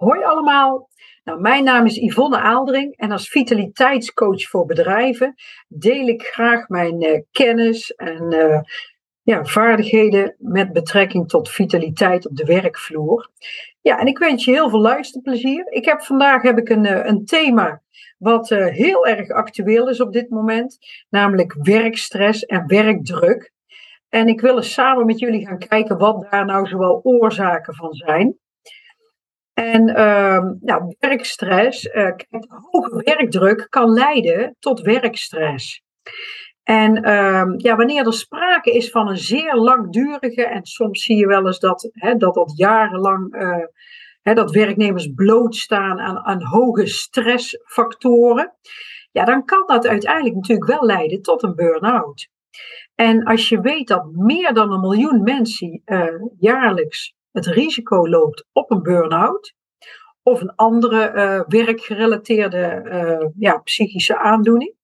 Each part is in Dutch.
Hoi allemaal. Nou, mijn naam is Yvonne Aaldering en als vitaliteitscoach voor bedrijven deel ik graag mijn uh, kennis en uh, ja, vaardigheden met betrekking tot vitaliteit op de werkvloer. Ja, en ik wens je heel veel luisterplezier. Ik heb vandaag heb ik een, uh, een thema wat heel erg actueel is op dit moment, namelijk werkstress en werkdruk. En ik wil eens samen met jullie gaan kijken wat daar nou zoal oorzaken van zijn. En uh, nou, werkstress, uh, hoge werkdruk kan leiden tot werkstress. En uh, ja, wanneer er sprake is van een zeer langdurige, en soms zie je wel eens dat hè, dat, dat jarenlang uh, hè, dat werknemers blootstaan aan, aan hoge stressfactoren, ja, dan kan dat uiteindelijk natuurlijk wel leiden tot een burn-out. En als je weet dat meer dan een miljoen mensen uh, jaarlijks het risico loopt op een burn-out of een andere uh, werkgerelateerde uh, ja, psychische aandoening.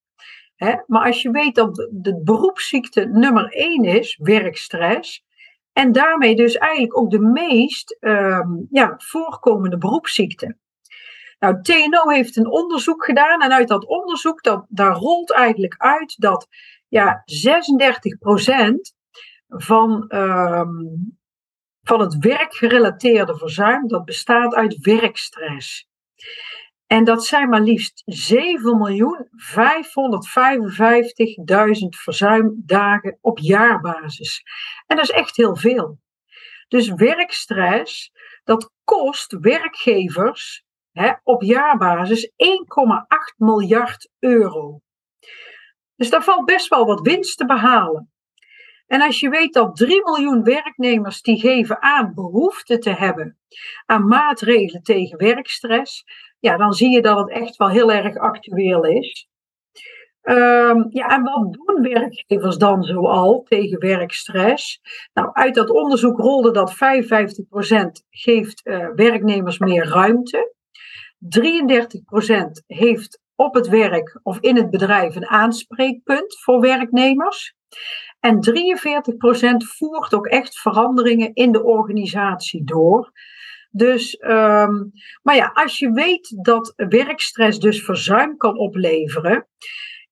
Hè? Maar als je weet dat de beroepsziekte nummer één is, werkstress, en daarmee dus eigenlijk ook de meest uh, ja, voorkomende beroepsziekte. Nou, TNO heeft een onderzoek gedaan en uit dat onderzoek, dat, daar rolt eigenlijk uit dat ja, 36% van um, van het werkgerelateerde verzuim, dat bestaat uit werkstress. En dat zijn maar liefst 7.555.000 verzuimdagen op jaarbasis. En dat is echt heel veel. Dus werkstress, dat kost werkgevers hè, op jaarbasis 1,8 miljard euro. Dus daar valt best wel wat winst te behalen. En als je weet dat 3 miljoen werknemers die geven aan behoefte te hebben aan maatregelen tegen werkstress, ja, dan zie je dat het echt wel heel erg actueel is. Um, ja, en wat doen werkgevers dan zoal tegen werkstress? Nou, uit dat onderzoek rolde dat 55% geeft uh, werknemers meer ruimte. 33% heeft op het werk of in het bedrijf een aanspreekpunt voor werknemers. En 43% voert ook echt veranderingen in de organisatie door. Dus, um, maar ja, als je weet dat werkstress dus verzuim kan opleveren,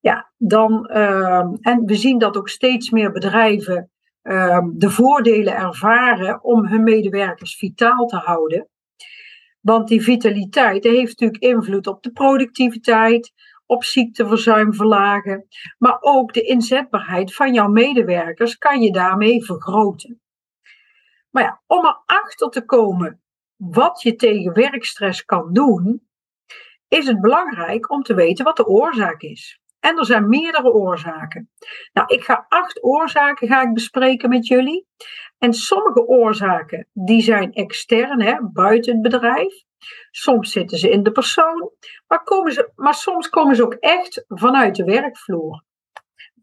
ja, dan, um, en we zien dat ook steeds meer bedrijven um, de voordelen ervaren om hun medewerkers vitaal te houden. Want die vitaliteit heeft natuurlijk invloed op de productiviteit, op ziekteverzuim verlagen. Maar ook de inzetbaarheid van jouw medewerkers kan je daarmee vergroten. Maar ja, om erachter te komen wat je tegen werkstress kan doen, is het belangrijk om te weten wat de oorzaak is. En er zijn meerdere oorzaken. Nou, ik ga acht oorzaken ga ik bespreken met jullie. En sommige oorzaken die zijn extern, hè, buiten het bedrijf. Soms zitten ze in de persoon, maar, komen ze, maar soms komen ze ook echt vanuit de werkvloer.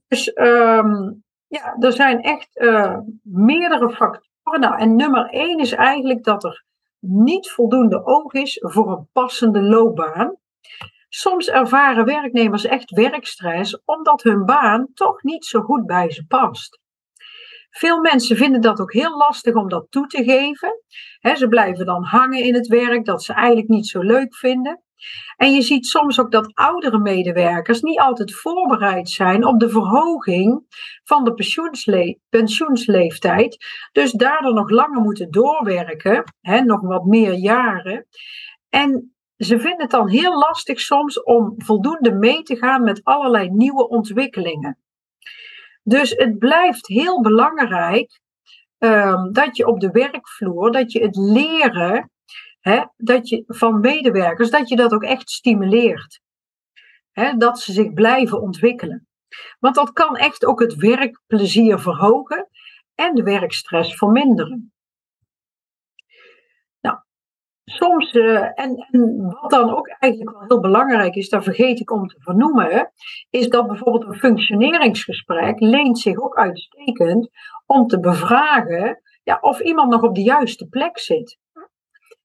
Dus um, ja, er zijn echt uh, meerdere factoren. Nou, en nummer één is eigenlijk dat er niet voldoende oog is voor een passende loopbaan. Soms ervaren werknemers echt werkstress omdat hun baan toch niet zo goed bij ze past. Veel mensen vinden dat ook heel lastig om dat toe te geven. ze blijven dan hangen in het werk dat ze eigenlijk niet zo leuk vinden. En je ziet soms ook dat oudere medewerkers niet altijd voorbereid zijn op de verhoging van de pensioensle pensioensleeftijd. Dus daardoor nog langer moeten doorwerken, nog wat meer jaren. En ze vinden het dan heel lastig soms om voldoende mee te gaan met allerlei nieuwe ontwikkelingen. Dus het blijft heel belangrijk um, dat je op de werkvloer, dat je het leren dat je, van medewerkers, dat je dat ook echt stimuleert. Dat ze zich blijven ontwikkelen. Want dat kan echt ook het werkplezier verhogen en de werkstress verminderen soms, uh, en, en, wat dan ook eigenlijk wel heel belangrijk is, daar vergeet ik om te vernoemen, is dat bijvoorbeeld een functioneringsgesprek leent zich ook uitstekend om te bevragen ja, of iemand nog op de juiste plek zit.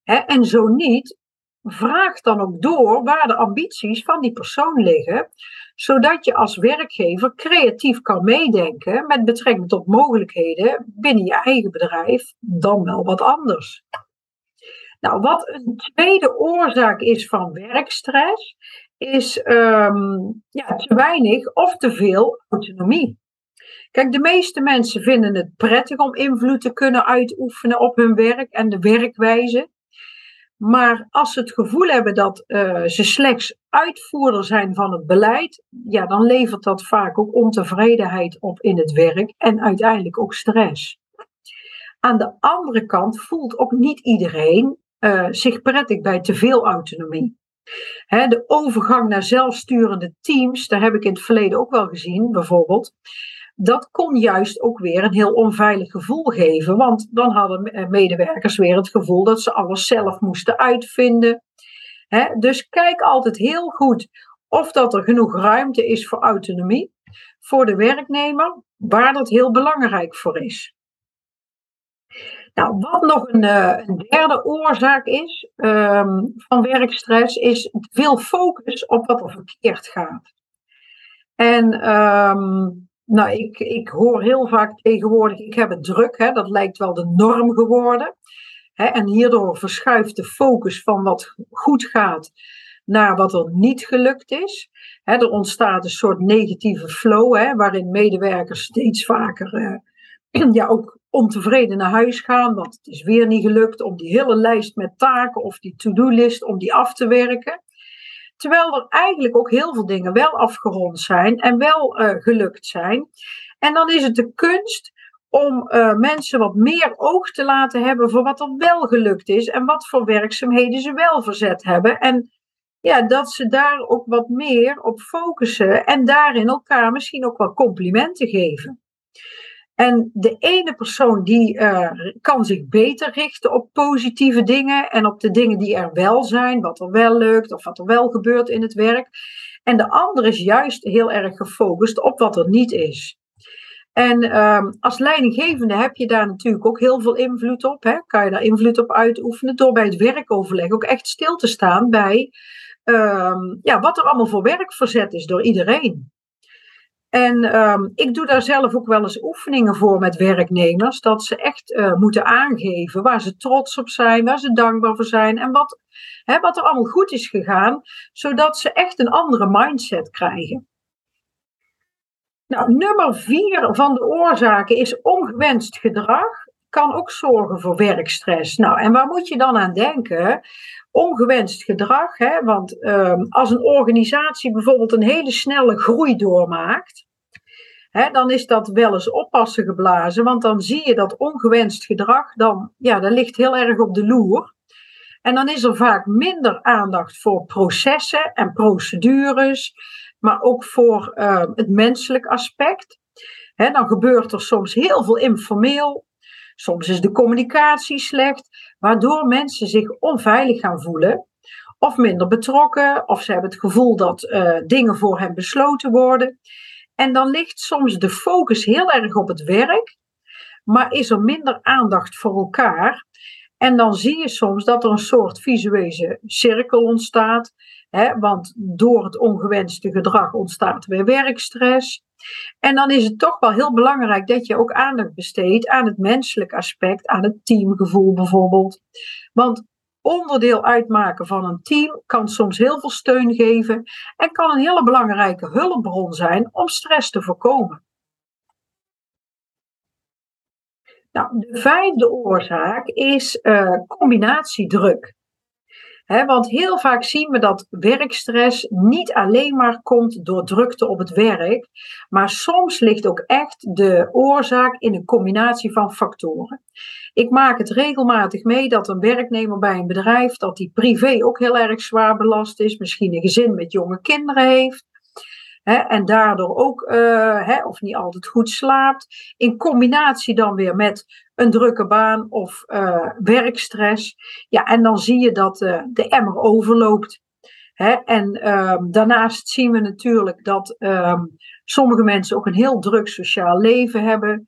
En zo niet, vraag dan ook door waar de ambities van die persoon liggen, zodat je als werkgever creatief kan meedenken met betrekking tot mogelijkheden binnen je eigen bedrijf, dan wel wat anders. Nou, wat een tweede oorzaak is van werkstress, is ehm, ja, te weinig of te veel autonomie. Kijk, de meeste mensen vinden het prettig om invloed te kunnen uitoefenen op hun werk en de werkwijze. Maar als ze het gevoel hebben dat uh, ze slechts uitvoerder zijn van het beleid, ja, dan levert dat vaak ook ontevredenheid op in het werk en uiteindelijk ook stress. Aan de andere kant voelt ook niet iedereen uh, zich prettig bij te veel autonomie. De overgang naar zelfsturende teams, daar heb ik in het verleden ook wel gezien, bijvoorbeeld dat kon juist ook weer een heel onveilig gevoel geven. Want dan hadden medewerkers weer het gevoel dat ze alles zelf moesten uitvinden. dus kijk altijd heel goed of dat er genoeg ruimte is voor autonomie voor de werknemer, waar dat heel belangrijk voor is. Nou, wat nog een, eh, een derde oorzaak is ehm, van werkstress, is veel focus op wat er verkeerd gaat. En um, nou, ik, ik hoor heel vaak tegenwoordig, ik heb het druk, hè, dat lijkt wel de norm geworden. Hè, en hierdoor verschuift de focus van wat goed gaat naar wat er niet gelukt is. Hè, er ontstaat een soort negatieve flow, hè, waarin medewerkers steeds vaker eh, ja, ook ontevreden naar huis gaan, want het is weer niet gelukt om die hele lijst met taken of die to-do-list om die af te werken. Terwijl er eigenlijk ook heel veel dingen wel afgerond zijn en wel uh, gelukt zijn. En dan is het de kunst om uh, mensen wat meer oog te laten hebben voor wat er wel gelukt is en wat voor werkzaamheden ze wel verzet hebben. En ja, dat ze daar ook wat meer op focussen en daarin elkaar misschien ook wel complimenten geven. En de ene persoon die uh, kan zich beter richten op positieve dingen en op de dingen die er wel zijn, wat er wel lukt of wat er wel gebeurt in het werk. En de andere is juist heel erg gefocust op wat er niet is. En um, als leidinggevende heb je daar natuurlijk ook heel veel invloed op. Hè? Kan je daar invloed op uitoefenen door bij het werkoverleg ook echt stil te staan bij um, ja, wat er allemaal voor werk verzet is door iedereen. En um, ik doe daar zelf ook wel eens oefeningen voor met werknemers, dat ze echt uh, moeten aangeven waar ze trots op zijn, waar ze dankbaar voor zijn en wat, hè, wat er allemaal goed is gegaan, zodat ze echt een andere mindset krijgen. Nou, nummer vier van de oorzaken is ongewenst gedrag. Kan ook zorgen voor werkstress. Nou, en waar moet je dan aan denken? Ongewenst gedrag, hè? want um, als een organisatie bijvoorbeeld een hele snelle groei doormaakt, Hè, dan is dat wel eens oppassen geblazen, want dan zie je dat ongewenst gedrag, dan, ja, dat ligt heel erg op de loer. En dan is er vaak minder aandacht voor processen en procedures, maar ook voor uh, het menselijk aspect. Dan gebeurt er soms heel veel informeel. Soms is de communicatie slecht, waardoor mensen zich onveilig gaan voelen. Of minder betrokken, of ze hebben het gevoel dat uh, dingen voor hen besloten worden. En dan ligt soms de focus heel erg op het werk, maar is er minder aandacht voor elkaar. En dan zie je soms dat er een soort visuele cirkel ontstaat. Hè, want door het ongewenste gedrag ontstaat weer werkstress. En dan is het toch wel heel belangrijk dat je ook aandacht besteedt aan het menselijk aspect, aan het teamgevoel bijvoorbeeld. Want onderdeel uitmaken van een team kan soms heel veel steun geven en kan een hele belangrijke hulpbron zijn om stress te voorkomen. Nou, de vijfde oorzaak is uh, combinatiedruk want heel vaak zien we dat werkstress niet alleen maar komt door drukte op het werk, maar soms ligt ook echt de oorzaak in een combinatie van factoren. Ik maak het regelmatig mee dat een werknemer bij een bedrijf, dat die privé ook heel erg zwaar belast is, misschien een gezin met jonge kinderen heeft. En daardoor ook, uh, of niet altijd goed slaapt. In combinatie dan weer met een drukke baan of uh, werkstress. Ja, en dan zie je dat uh, de emmer overloopt. En um, daarnaast zien we natuurlijk dat um, sommige mensen ook een heel druk sociaal leven hebben.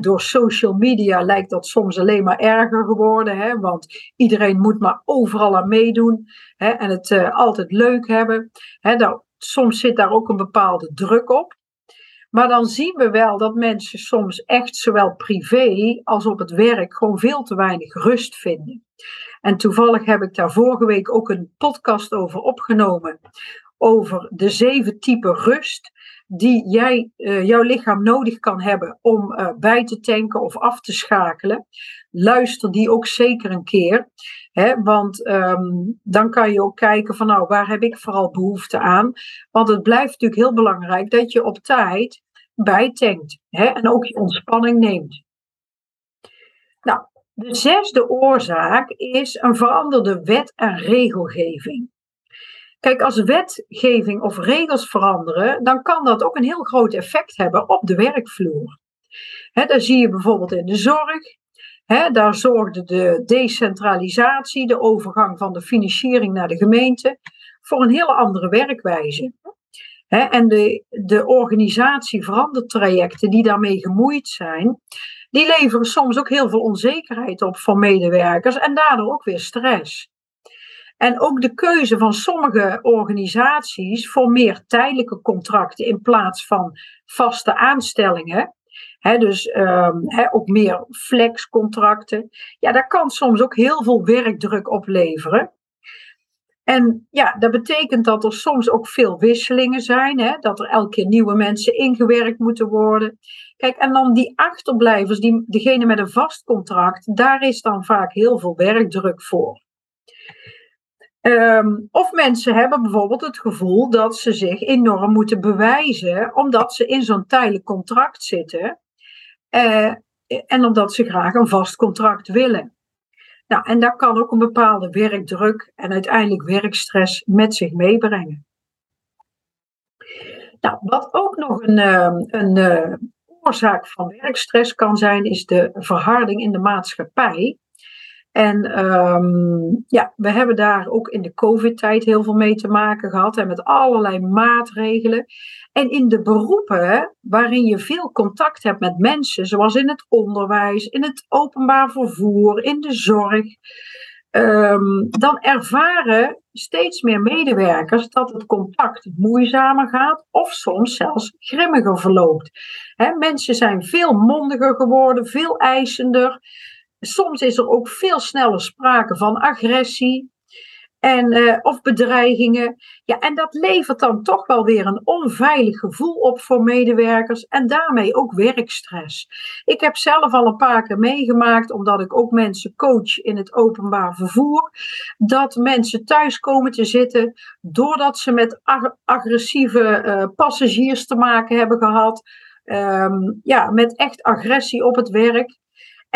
Door social media lijkt dat soms alleen maar erger geworden. Want iedereen moet maar overal aan meedoen en het altijd leuk hebben. Daar, soms zit daar ook een bepaalde druk op. Maar dan zien we wel dat mensen soms echt zowel privé als op het werk gewoon veel te weinig rust vinden. En toevallig heb ik daar vorige week ook een podcast over opgenomen. Over de zeven typen rust die jij, uh, jouw lichaam nodig kan hebben om uh, bij te tanken of af te schakelen. Luister die ook zeker een keer. Hè, want um, dan kan je ook kijken van nou, waar heb ik vooral behoefte aan? Want het blijft natuurlijk heel belangrijk dat je op tijd bijtankt. Hè, en ook je ontspanning neemt. Nou, de zesde oorzaak is een veranderde wet en regelgeving. Kijk, als wetgeving of regels veranderen, dan kan dat ook een heel groot effect hebben op de werkvloer. He, daar zie je bijvoorbeeld in de zorg. Daar zorgde de decentralisatie, de overgang van de financiering naar de gemeente, voor een hele andere werkwijze. En de, de organisatieverandertrajecten die daarmee gemoeid zijn, die leveren soms ook heel veel onzekerheid op voor medewerkers en daardoor ook weer stress. En ook de keuze van sommige organisaties voor meer tijdelijke contracten in plaats van vaste aanstellingen. dus um, ook meer flexcontracten. Ja, daar kan soms ook heel veel werkdruk opleveren. En ja, dat betekent dat er soms ook veel wisselingen zijn. Hè? Dat er elke keer nieuwe mensen ingewerkt moeten worden. Kijk, en dan die achterblijvers, die, degene met een vast contract, daar is dan vaak heel veel werkdruk voor. Um, of mensen hebben bijvoorbeeld het gevoel dat ze zich enorm moeten bewijzen, omdat ze in zo'n tijdelijk contract zitten uh, en omdat ze graag een vast contract willen. Nou, en dat kan ook een bepaalde werkdruk en uiteindelijk werkstress met zich meebrengen. Nou, wat ook nog een, uh, een uh, oorzaak van werkstress kan zijn, is de verharding in de maatschappij. En um, ja, we hebben daar ook in de COVID-tijd heel veel mee te maken gehad en met allerlei maatregelen. En in de beroepen waarin je veel contact hebt met mensen, zoals in het onderwijs, in het openbaar vervoer, in de zorg, um, dan ervaren steeds meer medewerkers dat het contact moeizamer gaat of soms zelfs grimmiger verloopt. He, mensen zijn veel mondiger geworden, veel eisender. Soms is er ook veel sneller sprake van agressie en, uh, of bedreigingen. Ja, en dat levert dan toch wel weer een onveilig gevoel op voor medewerkers en daarmee ook werkstress. Ik heb zelf al een paar keer meegemaakt, omdat ik ook mensen coach in het openbaar vervoer, dat mensen thuis komen te zitten doordat ze met ag agressieve uh, passagiers te maken hebben gehad. Um, ja, met echt agressie op het werk.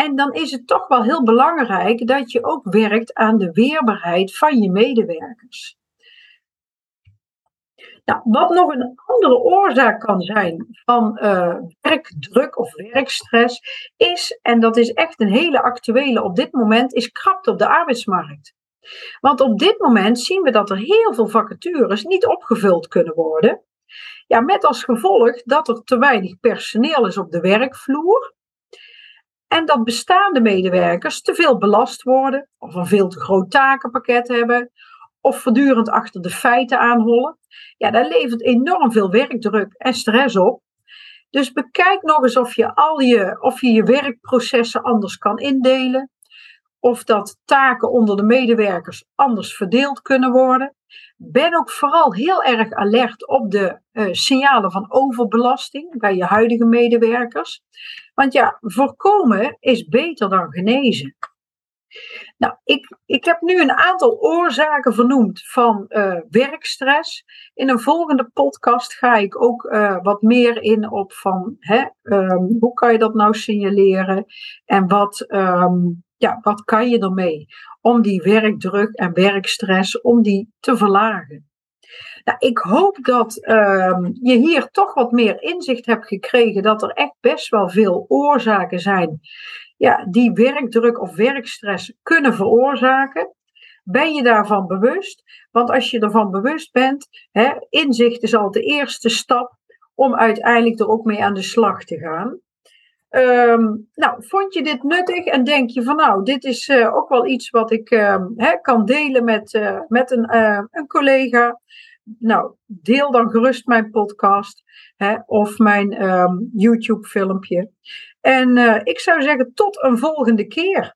En dan is het toch wel heel belangrijk dat je ook werkt aan de weerbaarheid van je medewerkers. Nou, wat nog een andere oorzaak kan zijn van uh, werkdruk of werkstress, is, en dat is echt een hele actuele op dit moment, is krapte op de arbeidsmarkt. Want op dit moment zien we dat er heel veel vacatures niet opgevuld kunnen worden. Ja, met als gevolg dat er te weinig personeel is op de werkvloer. En dat bestaande medewerkers te veel belast worden, of een veel te groot takenpakket hebben, of voortdurend achter de feiten aanhollen. Ja, dat levert enorm veel werkdruk en stress op. Dus bekijk nog eens of je al je, of je, je werkprocessen anders kan indelen. Of dat taken onder de medewerkers anders verdeeld kunnen worden. Ben ook vooral heel erg alert op de uh, signalen van overbelasting bij je huidige medewerkers. Want ja, voorkomen is beter dan genezen. Nou, ik, ik heb nu een aantal oorzaken vernoemd van uh, werkstress. In een volgende podcast ga ik ook uh, wat meer in op van hè, um, hoe kan je dat nou signaleren en wat, um, ja, wat kan je ermee om die werkdruk en werkstress om die te verlagen. Nou, ik hoop dat uh, je hier toch wat meer inzicht hebt gekregen dat er echt best wel veel oorzaken zijn ja, die werkdruk of werkstress kunnen veroorzaken. Ben je daarvan bewust? Want als je ervan bewust bent, hè, inzicht is al de eerste stap om uiteindelijk er ook mee aan de slag te gaan. Um, nou, vond je dit nuttig en denk je van nou, dit is uh, ook wel iets wat ik hè, kan delen met, uh, met een, een collega? nou, deel dan gerust mijn podcast of mijn ehm, YouTube-filmpje. En ik zou zeggen, tot een volgende keer.